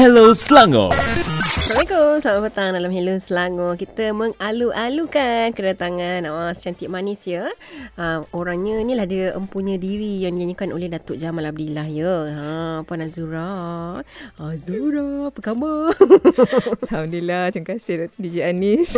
Hello Selangor. Assalamualaikum, selamat petang dalam Hello Selangor. Kita mengalu-alukan kedatangan oh, secantik manis ya. Uh, orangnya ni lah dia empunya diri yang dinyanyikan oleh Datuk Jamal Abdillah ya. Ha, Puan Azura. Azura, apa khabar? Alhamdulillah, terima kasih DJ Anis.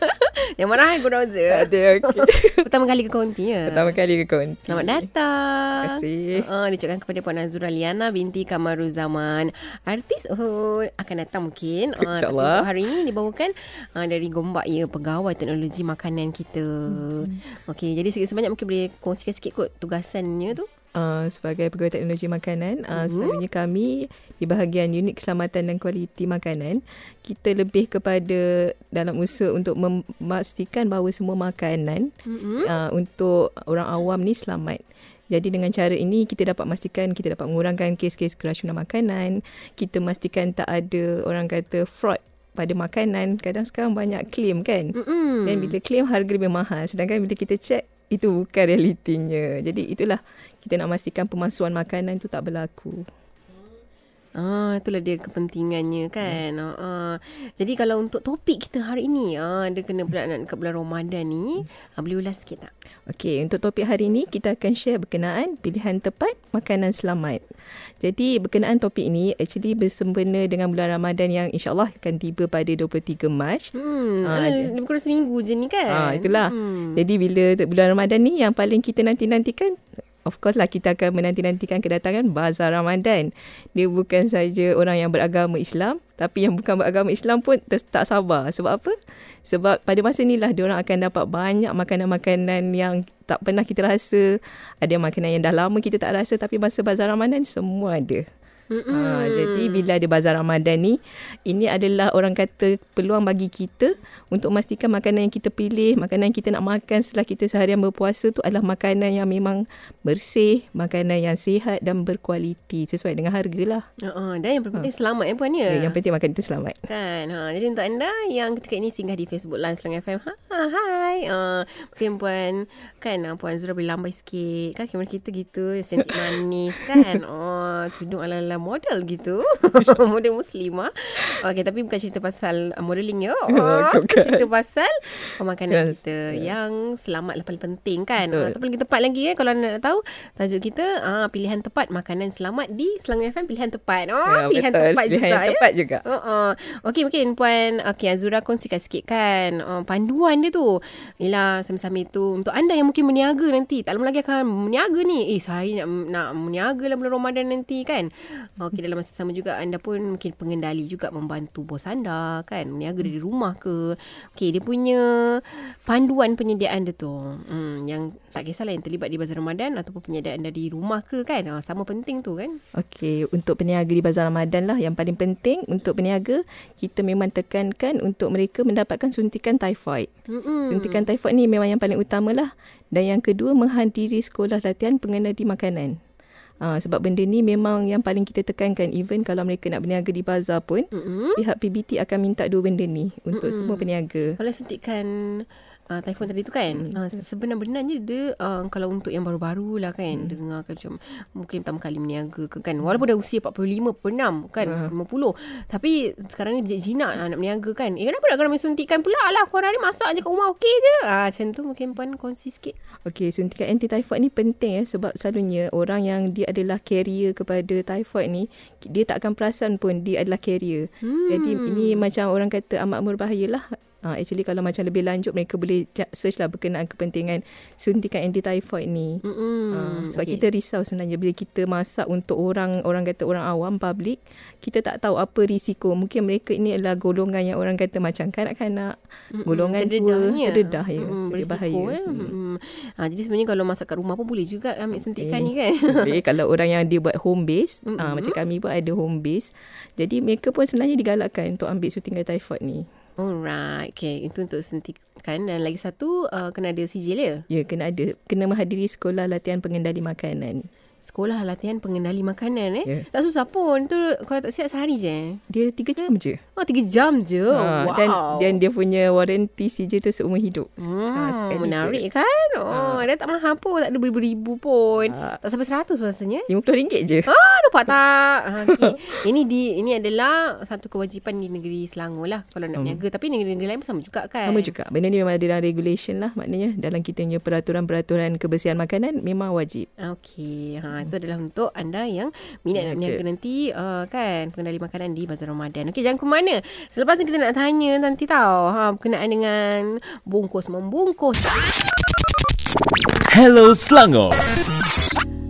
yang mana aku dah je? Ada, okey. Pertama kali ke konti ya? Pertama kali ke konti. Selamat datang. Terima kasih. Uh, diucapkan kepada Puan Azura Liana binti Kamaruzaman. Artis oh, akan datang mungkin. Uh, InsyaAllah. Hari ini dibawakan uh, dari Gombak ya, pegawai teknologi makanan kita. Hmm. Okey, jadi sikit sebanyak mungkin boleh kongsikan sikit kot tugasannya tu. Uh, sebagai pegawai teknologi makanan, uh, Mhm. selalunya kami di bahagian unit keselamatan dan kualiti makanan, kita lebih kepada dalam usaha untuk memastikan bahawa semua makanan Mm-hmm. uh, untuk orang awam ni selamat. Jadi dengan cara ini kita dapat pastikan kita dapat mengurangkan kes-kes keracunan makanan, kita pastikan tak ada orang kata fraud pada makanan. Kadang sekarang banyak claim kan. Mm-mm. Dan bila claim harga lebih mahal sedangkan bila kita check itu bukan realitinya. Jadi itulah kita nak pastikan pemalsuan makanan tu tak berlaku. Ah, itulah dia kepentingannya kan. Hmm. Ah, jadi kalau untuk topik kita hari ini, ah, dia kena pula nak dekat bulan Ramadan ni, ah, boleh ulas sikit tak? Okey, untuk topik hari ini kita akan share berkenaan pilihan tepat makanan selamat. Jadi berkenaan topik ini actually bersempena dengan bulan Ramadan yang insyaAllah akan tiba pada 23 Mac. Hmm, Ah, ah, lebih kurang seminggu je ni kan. Ah, itulah. Hmm. Jadi bila bulan Ramadan ni yang paling kita nanti-nantikan Of course lah kita akan menanti-nantikan kedatangan Bazar Ramadan. Dia bukan saja orang yang beragama Islam tapi yang bukan beragama Islam pun tak sabar. Sebab apa? Sebab pada masa inilah diorang akan dapat banyak makanan-makanan yang tak pernah kita rasa. Ada makanan yang dah lama kita tak rasa tapi masa Bazar Ramadan semua ada. Mm-mm. Ha, jadi bila ada bazar Ramadan ni, ini adalah orang kata peluang bagi kita untuk memastikan makanan yang kita pilih, makanan yang kita nak makan setelah kita seharian berpuasa tu adalah makanan yang memang bersih, makanan yang sihat dan berkualiti sesuai dengan harga lah. Uh-uh. Dan yang penting selamat ya puan ya. Ya, yang penting makan itu selamat. Kan. Ha, jadi untuk anda yang ketika ini singgah di Facebook Live Selangor FM. Ha, hai. Uh, mungkin puan kan uh, puan Zura boleh lambai sikit. Kan kamera kita gitu, cantik manis kan. Oh, tudung ala-ala model gitu. model muslimah. Okey, tapi bukan cerita pasal uh, modeling ya. Oh, cerita pasal pemakanan Yes. kita yang selamat lah paling penting kan. Betul. Uh, ataupun lagi tepat lagi ya kalau nak tahu tajuk kita uh, pilihan tepat makanan selamat di Selangor FM pilihan tepat. Oh, Ya, pilihan betul. tepat Pilihan juga yang ya. tepat juga. Uh, uh. Okey mungkin Puan okay, Azura kongsikan sikit kan uh, panduan dia tu. Yelah sambil-sambil tu untuk anda yang mungkin meniaga nanti. Tak lama lagi akan meniaga ni. Eh saya nak, nak meniaga lah bulan Ramadan nanti kan. Okey dalam masa sama juga anda pun mungkin pengendali juga membantu bos anda kan. Meniaga dari rumah ke. Okey dia punya panduan penyediaan dia tu. Hmm, yang tak kisahlah yang terlibat di bazar Ramadan ataupun penyediaan dari rumah ke kan. Uh, sama penting tu kan. Okey, untuk peniaga di Bazar Ramadan lah yang paling penting untuk peniaga kita memang tekankan untuk mereka mendapatkan suntikan typhoid. Mm-mm. Suntikan typhoid ni memang yang paling utama lah. Dan yang kedua menghadiri sekolah latihan pengendali makanan. Ha, sebab benda ni memang yang paling kita tekankan. Even kalau mereka nak berniaga di bazar pun, Mm-mm. pihak PBT akan minta dua benda ni untuk Mm-mm. semua peniaga. Kalau suntikan uh, typhoon tadi tu kan uh, sebenarnya dia uh, kalau untuk yang baru-baru lah kan hmm. dengar kan macam mungkin pertama kali meniaga ke kan walaupun dah usia 45 46 kan Ah. 50 tapi sekarang ni bijak jinak lah nak berniaga kan eh kenapa nak kena suntikan pula lah korang hari masak je kat rumah okey je ah, macam tu mungkin puan kongsi sikit Okey, suntikan anti typhoid ni penting ya sebab selalunya orang yang dia adalah carrier kepada typhoid ni, dia tak akan perasan pun dia adalah carrier. hmm. Jadi ini macam orang kata amat berbahaya lah. Uh, actually kalau macam lebih lanjut mereka boleh search lah berkenaan kepentingan suntikan anti typhoid ni. Uh, sebab Okey. kita risau sebenarnya bila kita masak untuk orang orang kata orang awam public kita tak tahu apa risiko mungkin mereka ini adalah golongan yang orang kata macam kanak-kanak Mm-mm. golongan tua terdedah ya jadi bahaya eh. Mm-mm. Ah, jadi sebenarnya kalau masak kat rumah pun boleh juga ambil suntikan Eh. ni kan Habis kalau orang yang dia buat home base, mm-hmm. uh, macam kami pun ada home base. Jadi mereka pun sebenarnya digalakkan untuk ambil suntikan typhoid ni. Alright, okay. Itu untuk suntikan dan lagi satu uh, kena ada sijil ya. Ya, kena ada kena menghadiri sekolah latihan pengendali makanan. Sekolah latihan pengendali makanan eh. Ya. Tak susah pun. Tu kalau tak siap sehari je. eh? Dia tiga jam je. Oh, tiga jam je. Ha, wow. dan dan dia punya warranty CJ tu seumur hidup. Hmm, Ha, menarik je. kan? Oh, dia tak mahal pun. Tak ada beribu-ribu pun. Ha. Tak sampai seratus rasanya. RM50 je. Ah, nampak tak? Ha, okay. ini di ini adalah satu kewajipan di negeri Selangor lah kalau nak berniaga. Tapi negeri-negeri lain pun sama juga kan? Sama juga. Benda ni memang ada dalam regulation lah. Maknanya dalam kita punya peraturan-peraturan kebersihan makanan memang wajib. Okey, ha itu adalah untuk anda yang minat nak Berniaga. berniaga nanti uh, kan pengendali makanan di Bazar Ramadan. Okey, jangan ke mana. Selepas ni kita nak tanya nanti tahu ha berkenaan dengan bungkus membungkus. Hello Selangor.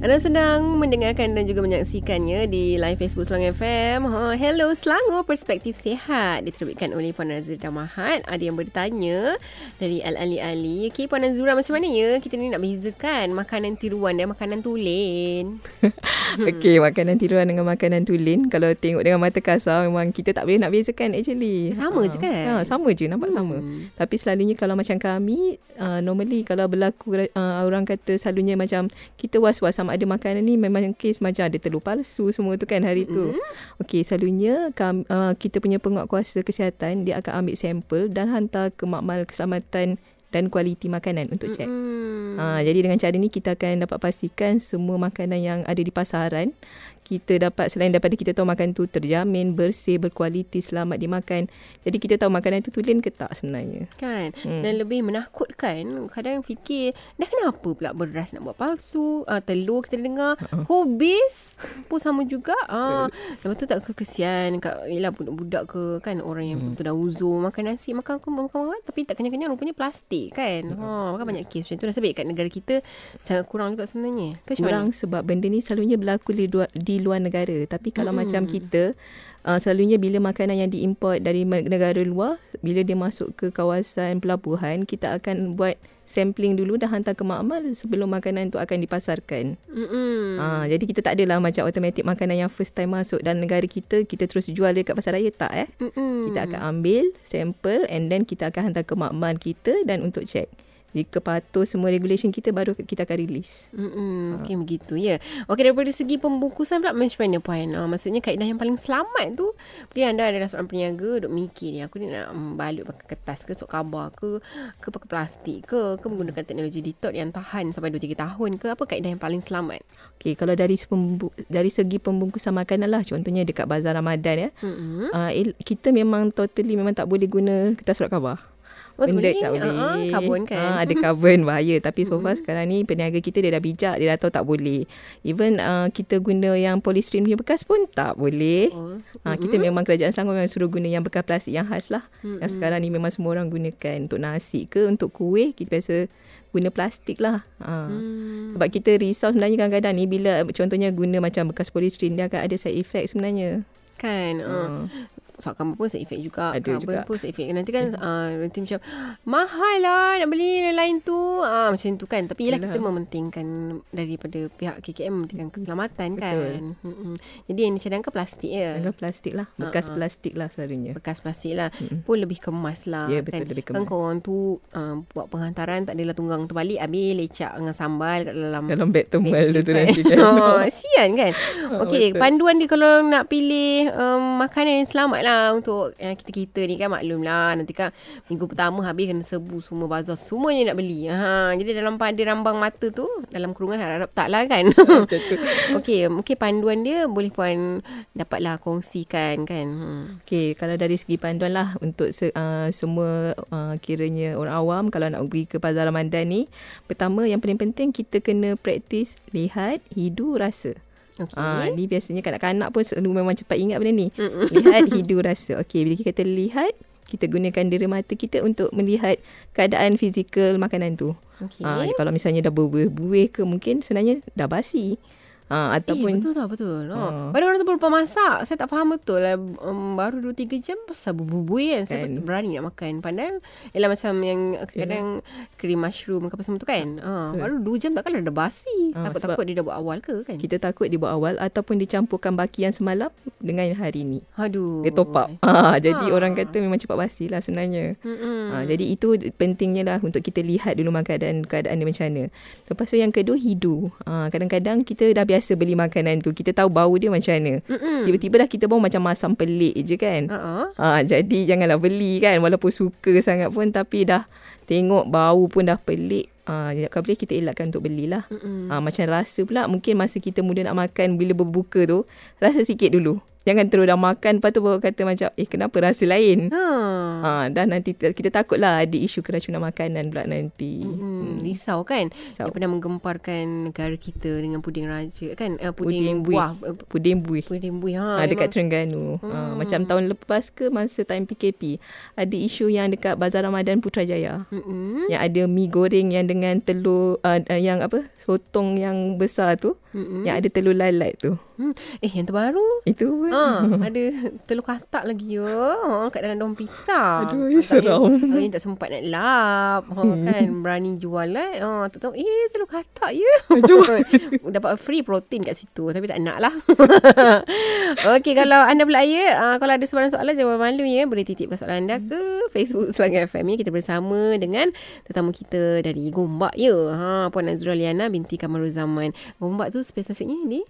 Anda sedang mendengarkan dan juga menyaksikannya di live Facebook Selangor FM. Ha, hello Selangor, Perspektif Sehat. Diterbitkan oleh Puan Nazir Damahat. Ada yang bertanya dari Al-Ali Ali. Okey, Puan Nazura macam mana ya? Kita ni nak bezakan makanan tiruan dan makanan tulen. Okey, makanan tiruan dengan makanan tulen. Kalau tengok dengan mata kasar, memang kita tak boleh nak bezakan actually. Sama je kan? Ha, sama je, nampak hmm. sama. Tapi selalunya kalau macam kami, uh, normally kalau berlaku uh, orang kata selalunya macam kita was-was sama ada makanan ni memang kes macam ada telur palsu semua tu kan hari tu. Hmm. Okey, selalunya kami, uh, kita punya penguatkuasa kesihatan dia akan ambil sampel dan hantar ke makmal keselamatan dan kualiti makanan untuk cek. Hmm. Ha, jadi dengan cara ni kita akan dapat pastikan semua makanan yang ada di pasaran kita dapat selain daripada kita tahu makan tu terjamin, bersih, berkualiti, selamat dimakan. Jadi kita tahu makanan tu tulen ke tak sebenarnya. Kan? Hmm. Dan lebih menakutkan Kadang fikir Dah kenapa pula beras nak buat palsu? Uh, Telur kita dengar. Uh-uh. Kobis Pun sama juga. Uh, Lepas tu tak ke kesian kat, Yelah budak-budak ke Kan? Orang yang hmm. dah uzur Makan nasi Makan aku makan, makan Tapi tak kenyang-kenyang Rupanya plastik kan? Ha, Makan banyak kes macam tu. Nasib baik kat negara kita Sangat kurang juga sebenarnya. Macam Kurang sebab benda ni selalunya berlaku di luar, di luar negara. Tapi kalau mm-hmm. macam kita, uh, selalunya bila makanan yang diimport dari negara luar, bila dia masuk ke kawasan pelabuhan, kita akan buat sampling dulu dan hantar ke makmal sebelum makanan tu akan dipasarkan. Mm-mm. Ha, jadi kita tak adalah macam automatik makanan yang first time masuk dalam negara kita, kita terus jual dekat pasar raya. Tak eh. Mm-mm. Kita akan ambil sampel and then kita akan hantar ke makmal kita dan untuk check. Jika patuh semua regulation kita baru kita akan release. Mm-mm, okay, begitu ya. Okey, daripada segi pembungkusan pula macam mana Puan? Uh, maksudnya kaedah yang paling selamat tu, mungkin anda adalah seorang peniaga duk mikir ni, aku ni nak um, balut pakai kertas ke, sok khabar ke, ke pakai plastik ke, ke menggunakan teknologi ditot yang tahan sampai 2-3 tahun ke, apa kaedah yang paling selamat? Okay, kalau dari pembu- dari segi pembungkusan makanan lah, contohnya dekat bazar Ramadan ya, Mm-hmm. uh, kita memang totally memang tak boleh guna kertas surat khabar. Oh, Benda boleh? tak boleh. Ah, ah, karbon kan? Ah, ada karbon bahaya. Tapi so far sekarang ni peniaga kita dia dah bijak. Dia dah tahu tak boleh. Even uh, kita guna yang polystyrene punya bekas pun tak boleh. Oh. Ha, kita memang kerajaan Selangor memang suruh guna yang bekas plastik yang khas lah. Yang sekarang ni memang semua orang gunakan. Untuk nasi ke, untuk kuih, kita biasa guna plastik lah. Ha. Hmm. Sebab kita risau sebenarnya kadang-kadang ni bila contohnya guna macam bekas polystyrene dia akan ada side effect sebenarnya. Kan? Uh. Soakan pun side effect juga. Ada Carbon juga. pun side effect. Nanti kan uh, nanti macam mahal lah nak beli yang lain tu. Ah macam tu kan. Tapi yelah Yalah. kita mementingkan daripada pihak KKM mementingkan keselamatan kan. Betul. Mm-mm. Jadi yang dicadangkan plastik ya. Dengan plastik lah. Bekas Ha-ha. plastik lah selalunya. Bekas plastik lah Pun lebih kemas lah Ya, kan? betul, lebih Kan kemas. korang tu uh, Buat penghantaran Tak adalah tunggang terbalik Habis lecak dengan sambal Kat dalam Dalam beg tembal tu Kan? nanti kan. oh, Sian kan Okey betul. Panduan dia kalau nak pilih um, Makanan yang selamat lah Untuk uh, kita-kita ni kan Maklum lah Nanti kan Minggu pertama habis Kena serbu semua bazar Semuanya nak beli ha, Jadi dalam pada rambang mata tu Dalam kurungan harap tak lah kan Macam tu. Okey Mungkin panduan dia Boleh puan Dapatlah kongsikan kan hmm. Okay, kalau dari segi panduan lah untuk se, uh, semua uh, kiranya orang awam kalau nak pergi ke Pasar Ramadan ni, pertama yang paling penting kita kena praktis lihat, hidu, rasa. Okey Ah, ni biasanya kanak-kanak pun selalu memang cepat ingat benda ni. lihat, hidu, rasa. Okey, bila kita kata lihat, kita gunakan dera mata kita untuk melihat keadaan fizikal makanan tu. Okey Ah, kalau misalnya dah berbuih-buih ke mungkin sebenarnya dah basi. Ah, Eh, ataupun betul tak betul. Oh. Ah. Pada orang tu baru lepas masak. Saya tak faham betul lah. Um, baru 2-3 jam pasal bubui kan. Saya Kan. berani nak makan. Padahal ialah macam yang kadang krim mushroom ke apa semua tu kan. Ah, baru 2 jam takkan dah basi. Ah, Takut-takut dia dah buat awal ke kan. kita takut dia buat awal ataupun dicampurkan baki yang semalam dengan hari ni. Aduh. Dia top up. Ha, jadi Ah. orang kata memang cepat basi lah sebenarnya. Mm-mm. Ha, jadi itu pentingnya lah untuk kita lihat dulu keadaan keadaan dia macam mana. Lepas tu yang kedua hidu. Ha, kadang-kadang kita dah biasa beli makanan tu. Kita tahu bau dia macam mana. Mm-mm. Tiba-tiba dah kita bau macam masam pelik je kan. Uh-uh. Ha, jadi janganlah beli kan walaupun suka sangat pun tapi dah tengok bau pun dah pelik. Ha, kalau boleh kita elakkan untuk belilah. Ha, macam rasa pula mungkin masa kita muda nak makan bila berbuka tu rasa sikit dulu. Jangan terus dah makan lepas tu baru kata macam eh kenapa rasa lain. Ha. Ha, dah nanti kita takutlah ada isu keracunan makanan pula nanti. Hmm, risau kan Risau. Dia pernah menggemparkan negara kita dengan puding raja kan uh, Puding puding, bui. buah Puding bui. puding bui Ha, ha, dekat. Terengganu. Ha, macam tahun lepas ke masa time PKP ada isu yang dekat Bazar Ramadan Putrajaya. Mm-mm. Yang ada mi goreng yang dengan telur uh, uh, yang apa? Sotong yang besar tu. Mm-mm. Yang ada telur lalat tu. Hmm. Eh yang terbaru Itu pun. Ha, ada telur katak lagi ya. Ha, kat dalam daun pizza. Aduh, Agaknya- seram. agaknya tak sempat nak lap. Ha, kan berani jual eh. Ha, tak tahu eh telur katak ya. Dapat free protein kat situ tapi tak nak lah. Okey kalau anda pula ya, uh, kalau ada sebarang soalan jangan malu ya. Boleh titipkan soalan anda ke Facebook Selangor FM ya. Kita bersama dengan tetamu kita dari Gombak ya. Ha, Puan Azrul Liana binti Kamarul Zaman. Gombak tu spesifiknya di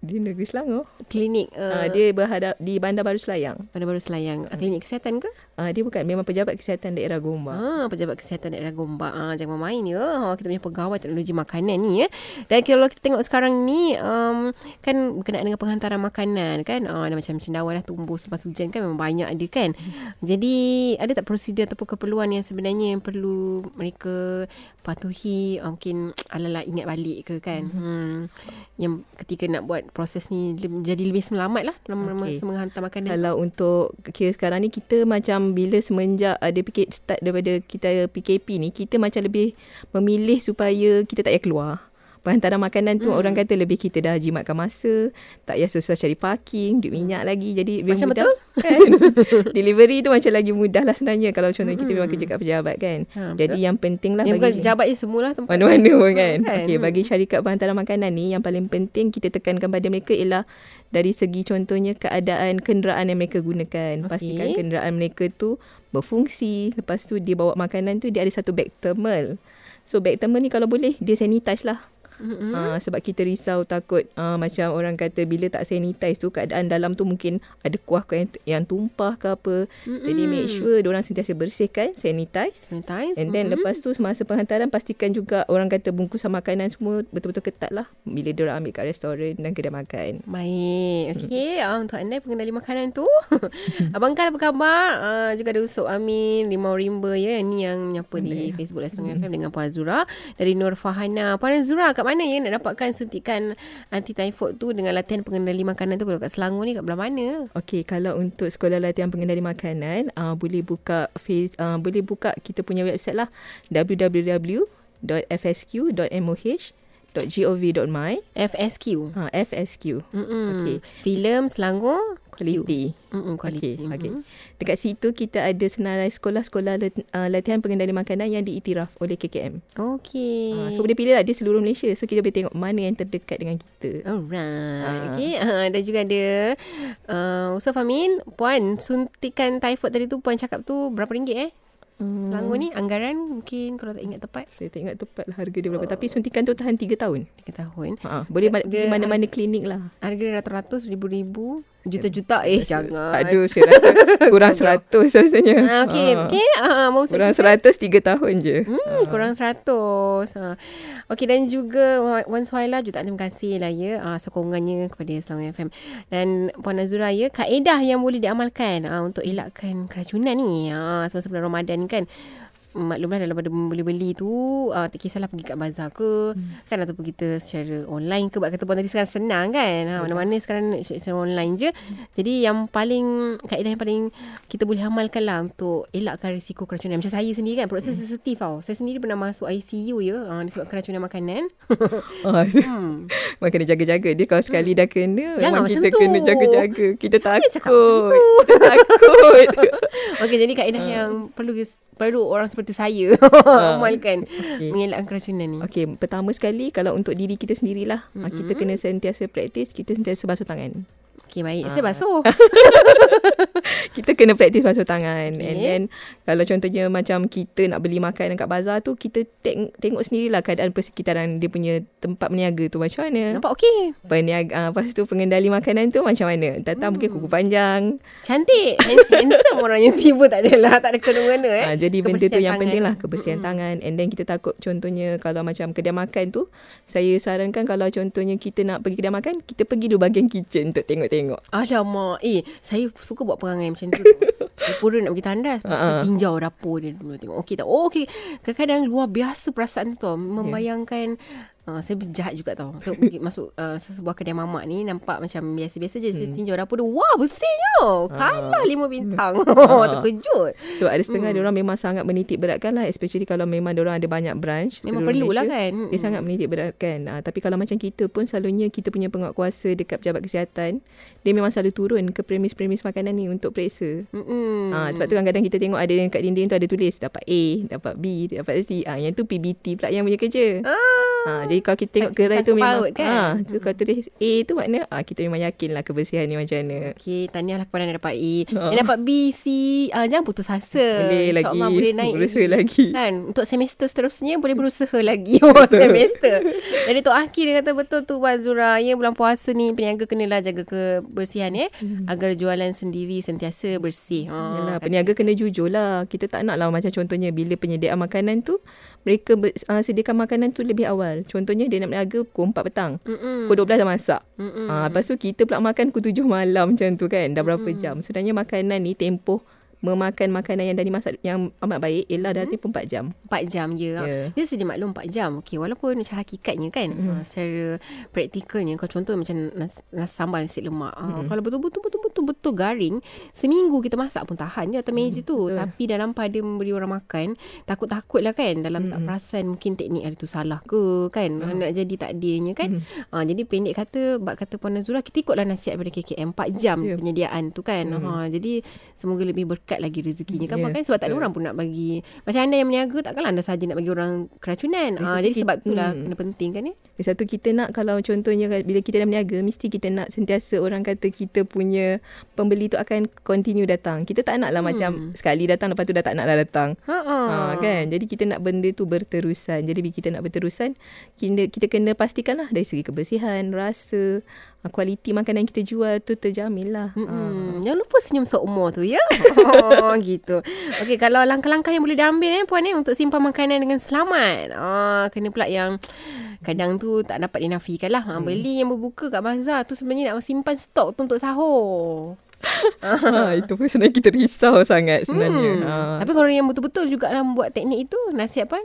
Di negeri Selangor. klinik uh, Uh, dia berhadap di Bandar Baru Selayang. Pada baru Selayang Klinik kesihatan ke? Uh, dia bukan memang pejabat kesihatan daerah Gombak. Ha, pejabat kesihatan daerah Gombak. Ha, jangan main ya. Ha, kita punya pegawai teknologi makanan ni ya. Dan kalau kita tengok sekarang ni um, kan berkenaan dengan penghantaran makanan kan. Ha, ada macam cendawan dah tumbuh selepas hujan kan memang banyak ada kan. Jadi ada tak prosedur ataupun keperluan yang sebenarnya yang perlu mereka patuhi uh, mungkin ala-ala ingat balik ke kan. Hmm. Yang ketika nak buat proses ni jadi lebih selamat lah dalam okay. menghantar makanan. Kalau untuk kira sekarang ni kita macam bila semenjak ada PK, start daripada kita PKP ni kita macam lebih memilih supaya kita tak payah keluar. Penghantaran makanan tu hmm. orang kata lebih kita dah jimatkan masa, tak payah susah cari parking, duit minyak lagi. Jadi lebih Macam mudah kan. Delivery tu macam lagi mudah lah sebenarnya kalau contoh kita memang kerja kat pejabat kan. Ha, Jadi yang penting lah Yang bukan bagi jabat je semualah tempat. mana-mana pun kan. Kan? Okey, bagi syarikat penghantaran makanan ni yang paling penting kita tekankan pada mereka ialah dari segi contohnya keadaan kenderaan yang mereka gunakan. Okey. Pastikan kenderaan mereka tu berfungsi. Lepas tu dia bawa makanan tu dia ada satu beg thermal. So beg thermal ni kalau boleh dia sanitize lah. Mm-hmm. Uh, sebab kita risau takut uh, macam orang kata bila tak sanitize tu keadaan dalam tu mungkin ada kuah yang, yang tumpah ke apa. Mm-hmm. Jadi make sure orang sentiasa bersihkan, sanitize. Sanitize. And then mm-hmm. lepas tu semasa penghantaran pastikan juga orang kata bungkusan makanan semua betul-betul ketat lah bila orang ambil kat restoran dan kedai makan. Baik. Okey, uh, untuk anda pengendali makanan tu. Abang Kal apa khabar? Uh, juga ada Usop Amin, Limau Rimba ya. Ni yang nyapa di Facebook Lesson FM dengan Puan Azura. Dari Nur Fahana. Puan Azura, kat mana ya nak dapatkan suntikan anti typhoid tu dengan latihan pengendali makanan tu? Kalau kat Selangor ni kat belah mana? Okey, kalau untuk sekolah latihan pengendali makanan, uh, boleh buka face, uh, boleh buka kita punya website lah www.fsq.moh.gov.my FSQ. ha, FSQ Mm-mm. Okey. Filem Selangor Quality. Mm-mm, quality. Okey, okey. Mhm. Dekat situ kita ada senarai sekolah-sekolah uh, latihan pengendali makanan yang diiktiraf oleh KKM. Okey. Uh, so boleh pilih lah dia seluruh Malaysia. So kita boleh tengok mana yang terdekat dengan kita. Alright. Ah. Okay. Uh, dan juga ada uh, Ustaz Famin. Puan, suntikan typhoid tadi tu Puan cakap tu berapa ringgit eh? Hmm. Selangor ni anggaran mungkin kalau tak ingat tepat Saya tak ingat tepat lah harga dia berapa. Tapi suntikan tu tahan 3 tahun. 3 tahun. Ha, boleh ma- Dia- pergi mana-mana klinik lah. Harga dia ratus-ratus, ribu-ribu, juta-juta. Eh, jangan. Aduh, saya rasa kurang 100 rasanya. Ah, okay, Ha. okay. Ah, mau Kurang 100 3 tahun je. Hmm, kurang 100. Ha. Okey dan juga Wan- Suhaila juga terima kasih lah ya uh, sokongannya kepada Selangor FM. Dan Puan Azura ya kaedah yang boleh diamalkan uh, untuk elakkan keracunan ni. Semasa bulan Ramadan kan maklumlah dalam pada beli-beli tu uh, tak kisahlah pergi kat bazar ke hmm. kan ataupun kita secara online ke. Sebab kata puan tadi sekarang senang kan? Ha, mana-mana sekarang secara online je. Jadi yang paling kaedah yang paling kita boleh amalkan lah untuk elakkan risiko keracunan. Macam saya sendiri kan proses Hmm. sensitif tau. Saya sendiri pernah masuk ICU ya. Uh, disebabkan keracunan makanan. Ah, hmm. Memang kena jaga-jaga. Dia kalau sekali dah kena, Jangan memang macam kita tu. kena jaga-jaga. Kita takut. Kita takut. Okey jadi kaedah Ah. yang perlu perlu orang seperti saya amalkan Okey. mengelakkan keracunan ni Okey, pertama sekali kalau untuk diri kita sendirilah, mm-hmm. kita kena sentiasa praktis, kita sentiasa basuh tangan. Okay baik Ah. Saya basuh kita kena praktis basuh tangan. Okay. And then kalau contohnya macam kita nak beli makanan kat bazar tu kita teng- tengok sendirilah keadaan persekitaran dia punya tempat berniaga tu macam mana. Nampak okey Peniaga uh, lepas tu pengendali makanan tu macam mana. Datang hmm. mungkin kuku panjang. Cantik Hand- Handsome orang yang tiba tak adalah Tak ada kena-mengena eh Ah, jadi benda tu yang tangan. penting lah kebersihan mm-hmm. tangan and then kita takut contohnya kalau macam kedai makan tu saya sarankan kalau contohnya kita nak pergi kedai makan kita pergi dulu bahagian kitchen untuk tengok-tengok. Alamak. Eh saya suka buat perangai macam tu. Pura nak pergi tandas. Ha-ha. tinjau dapur dia dulu Tengok. Okey tak? Oh okey. Kadang-kadang luar biasa perasaan tu tau. Membayangkan uh, Saya jahat juga tau Untuk pergi masuk uh, sebuah kedai mamak ni Nampak macam biasa-biasa je Saya tinjau dapur dia Wah bersihnya Kalah lima bintang Oh terkejut Sebab ada setengah hmm. orang memang sangat menitik beratkan lah especially kalau memang orang ada banyak branch. Memang perlulah Malaysia, kan. Dia sangat menitik beratkan. Uh, tapi kalau macam kita pun selalunya kita punya penguatkuasa dekat pejabat kesihatan dia memang selalu turun ke premis-premis makanan ni untuk periksa. Mm-mm. Ah, sebab tu kadang-kadang kita tengok ada yang kat dinding tu ada tulis dapat A, dapat B, dapat C. Ah, yang tu PBT pula yang punya kerja. Ah, jadi kalau kita tengok gerai tu memang paut kan? ah, tu kalau tulis A tu makna ah, kita memang yakin lah kebersihan ni macam mana. Okey, tahniahlah kepada yang dapat A. Ha. Yang dapat B, C, uh, jangan putus asa. Boleh lagi. InsyaAllah boleh naik Berusaha lagi. Kan, untuk semester seterusnya boleh berusaha lagi. Oh, semester. Jadi Tok Aki dia kata betul tu Wan Zura. Ya, bulan puasa ni peniaga kenalah jaga kebersihan ya. Agar jualan sendiri sentiasa bersih. Ha, Yalah, kata- peniaga kena jujur lah. Kita tak nak lah macam contohnya bila penyediaan makanan tu, mereka ber, uh, sediakan makanan tu lebih awal. Contohnya dia nak berniaga pukul 4 petang. Mm-mm. Pukul 12 dah masak. Mm-mm. Ah, lepas tu kita pula makan pukul 7 malam macam tu kan. Dah berapa jam. Sebenarnya makanan ni tempoh memakan makanan yang dah dimasak yang amat baik ialah dah tempoh 4 jam. 4 jam. Ya. Yeah. Dia sedia maklum 4 jam. Okey, walaupun macam hakikatnya kan, mm. uh, secara praktikalnya kalau contoh macam nas, nas sambal nasi lemak. Uh, Mm. Kalau betul-betul betul-betul betul garing, seminggu kita masak pun tahan je atas meja tu. betul. Tapi dalam pada memberi orang makan, takut-takut lah kan dalam tak perasan mungkin teknik hari tu salah ke kan. Uh. Nak jadi takdirnya kan. Uh, jadi pendek kata, bak kata Puan Nazura, kita ikutlah nasihat daripada KKM 4 jam Ya. penyediaan tu kan. Mm. Ha, jadi semoga lebih berkat lagi rezekinya kan. Yeah, kan sebab tak ada betul. orang pun nak bagi macam anda yang berniaga takkanlah anda saja nak bagi orang keracunan. Satu jadi kita- sebab itulah hmm. kena penting kan ya. Lagi Satu kita nak kalau contohnya bila kita dah berniaga mesti kita nak sentiasa orang kata kita punya pembeli tu akan continue datang. Kita tak nak lah hmm. macam sekali datang lepas tu dah tak nak lah datang. Ha Ha, kan Jadi kita nak benda tu berterusan Jadi bila kita nak berterusan Kita, kita kena pastikan lah Dari segi kebersihan Rasa Kualiti makanan kita jual tu terjamin lah ha. Hmm, jangan lupa senyum seumur tu ya. Oh gitu. Okey kalau langkah-langkah yang boleh diambil eh puan eh untuk simpan makanan dengan selamat. Ah kena pula yang kadang tu tak dapat dinafikan lah. Ha, beli yang berbuka kat bazar tu sebenarnya nak simpan stok tu untuk sahur. ha, Itu pun sebenarnya kita risau sangat sebenarnya Hmm. ha. Tapi kalau yang betul-betul juga dalam buat teknik itu nasihat puan?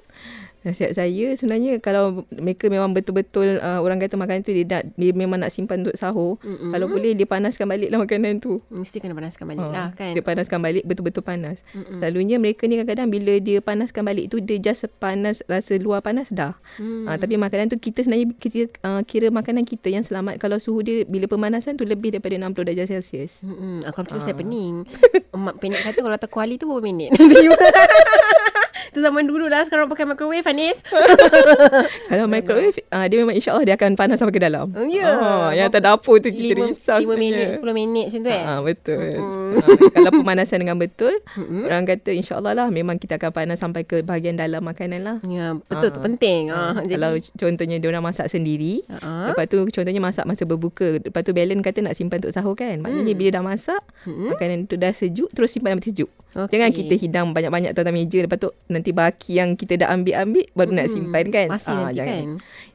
Nasihat saya sebenarnya Kalau mereka memang betul-betul uh, Orang kata makanan tu dia, nak, dia memang nak simpan untuk sahur Mm-mm. Kalau boleh dia panaskan balik lah makanan tu Mesti kena panaskan balik Ha, lah kan. Dia panaskan balik betul-betul panas. Mm-mm. Selalunya mereka ni kadang-kadang bila dia panaskan balik tu dia just panas rasa luar panas dah. Ha, tapi makanan tu kita sebenarnya kita uh, kira makanan kita yang selamat kalau suhu dia bila pemanasan tu lebih daripada 60 darjah Celsius. Kalau tu saya Ah. pening. Mak pendek kata kalau tak kuali tu berapa minit? tu zaman dulu lah sekarang pakai microwave Anis. Kalau microwave uh, dia memang insya-Allah dia akan panas sampai ke dalam. Oh, ya. Ah, yang atas dapur tu kita Lima, risau. lima sebenarnya. minit, 10 minit macam tu eh. Ah, betul. Mm-mm. Ah, kalau pemanasan dengan betul, Mm-mm. orang kata insya-Allah lah memang kita akan panas sampai ke bahagian dalam makanan lah. Ya, betul tu Ah. penting. Ah, Ah, jadi kalau contohnya dia orang masak sendiri, Ah. lepas tu contohnya masak masa berbuka, lepas tu Belen kata nak simpan untuk sahur kan. Maknanya Hmm. bila dah masak, Mm-mm. makanan tu dah sejuk terus simpan dalam sejuk. Okey. Jangan kita hidang banyak-banyak atas meja lepas tu nanti baki yang kita dah ambil-ambil baru nak Mm-mm. simpan kan. Masih Ah, nanti jangan. kan.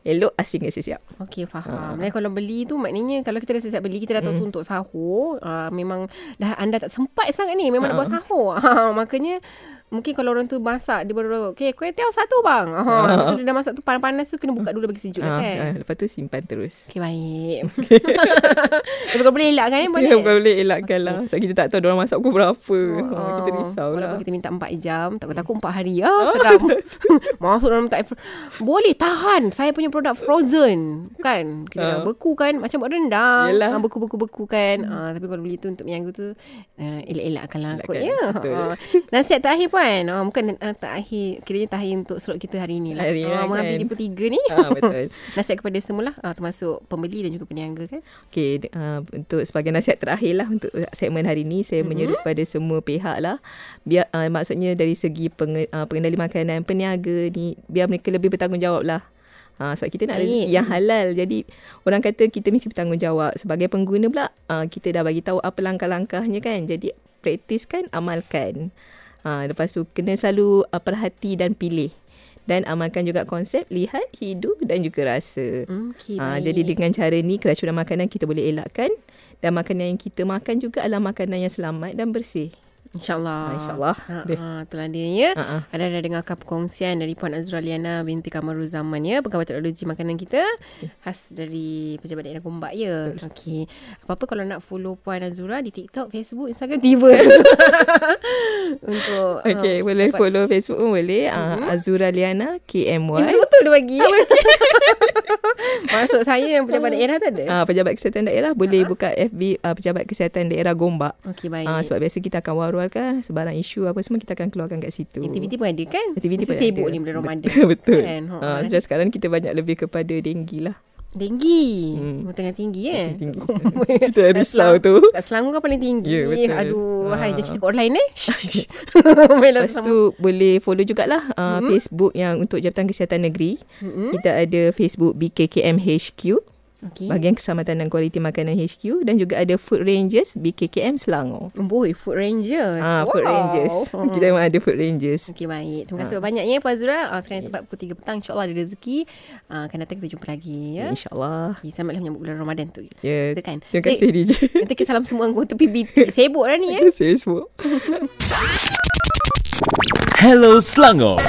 Elok asin ke siap. Okey faham. Ah. Dan kalau beli tu maknanya kalau kita dah siap beli kita dah tahu tu untuk sahur, uh, memang dah anda tak sempat sangat ni memang dah Ah. buat sahur. Ha, makanya Mungkin kalau orang tu masak Dia baru Okay kuih tiaw satu bang ha, Ah. Lepas tu dia dah masak tu Panas-panas tu Kena buka dulu bagi sejuk lah Ah, kan ah, lepas tu simpan terus. Okay baik Tapi kalau boleh elakkan eh Ya, boleh bukan boleh elakkan lah. Sebab kita tak tahu orang masak pukul berapa. Ah, kita risau lah. Walaupun kita minta 4 jam Takut-takut 4 hari ah, Seram Masuk dalam tak Boleh tahan Saya punya produk frozen Kan Kita dah Ah. beku kan Macam buat rendang Yelah. ah, Beku-beku-beku kan ah, Tapi kalau beli tu untuk minggu tu uh, Elak-elakkan lah Elakkan, kot ya ah. Nasihat terakhir pun Puan. Oh, bukan uh, terakhir. Kiranya terakhir untuk slot kita hari ni lah. Hari ni oh, lah mengambil kan. di tiga ni. Ah, betul. Nasihat kepada semula. Uh, termasuk pembeli dan juga peniaga kan. Okey, uh, untuk sebagai nasihat terakhir lah untuk segmen hari ini, saya mm-hmm. menyeru kepada semua pihak lah. Biar, uh, maksudnya dari segi peng, uh, pengendali makanan, peniaga ni, biar mereka lebih bertanggungjawab lah. Ha, sebab kita nak rezeki Baik. yang halal. Jadi orang kata kita mesti bertanggungjawab. Sebagai pengguna pula, uh, kita dah bagi tahu apa langkah-langkahnya kan. Jadi praktiskan, amalkan. Ha, lepas tu kena selalu uh, perhati dan pilih. Dan amalkan juga konsep lihat, hidup dan juga rasa. Okey, Ha, jadi dengan cara ni keracunan makanan kita boleh elakkan dan makanan yang kita makan juga adalah makanan yang selamat dan bersih. InsyaAllah. Ah, insyaAllah. Ha, Deh. ha, itulah dia ya. Ha, ha. Ada dah dengarkan perkongsian dari Puan Azura Liana binti Kamaruzaman ya. Pegawai teknologi makanan kita. Khas dari Pejabat Daerah Gombak ya. Okey. Apa-apa kalau nak follow Puan Azura di TikTok, Facebook, Instagram tiba. Untuk Okey, ah, boleh dapat- follow Facebook pun boleh. Uh, Azura Liana KMY. betul-betul dia bagi. Maksud saya yang pejabat daerah tu ada. Uh, Pejabat Kesihatan Daerah boleh buka FB uh, Pejabat Kesihatan Daerah Gombak. Okey, baik. Uh, sebab biasa kita akan war-warkan sebarang isu apa semua kita akan keluarkan kat situ. Aktiviti pun ada kan? Aktiviti Mesti pun sibuk ada. ni bulan Ramadan. Betul. Kan? Ha, Uh, kan? so sekarang kita banyak lebih kepada denggi lah. Tinggi. Hmm. Hmm. Tengah tinggi eh. Tinggi. Kita risau tu. Kat Selangor kan paling tinggi. Ya, betul. Aduh, Ah. hai dia cerita kat lain eh. Lepas sama. tu boleh follow jugalah uh, mm-hmm. Facebook yang untuk Jabatan Kesihatan Negeri. Mm-mm. Kita ada Facebook BKKM Okey. Bahagian Keselamatan dan Kualiti Makanan HQ dan juga ada Food Rangers BKKM Selangor. Boy, Food Rangers. Ah, Food Rangers. Hmm. Kita memang ada Food Rangers. Okey, baik. Terima Ah. kasih banyaknya Puan Azura. Uh, sekarang tepat pukul 3 petang. InsyaAllah ada rezeki. Uh, akan datang kita jumpa lagi. Ya. InsyaAllah. Okay, selamatlah menyambut bulan Ramadan tu. Ya. Betul kan? Terima kasih DJ. Nanti kita salam semua anggota PBT. Sibuk dah ni eh. Facebook. Hello Selangor.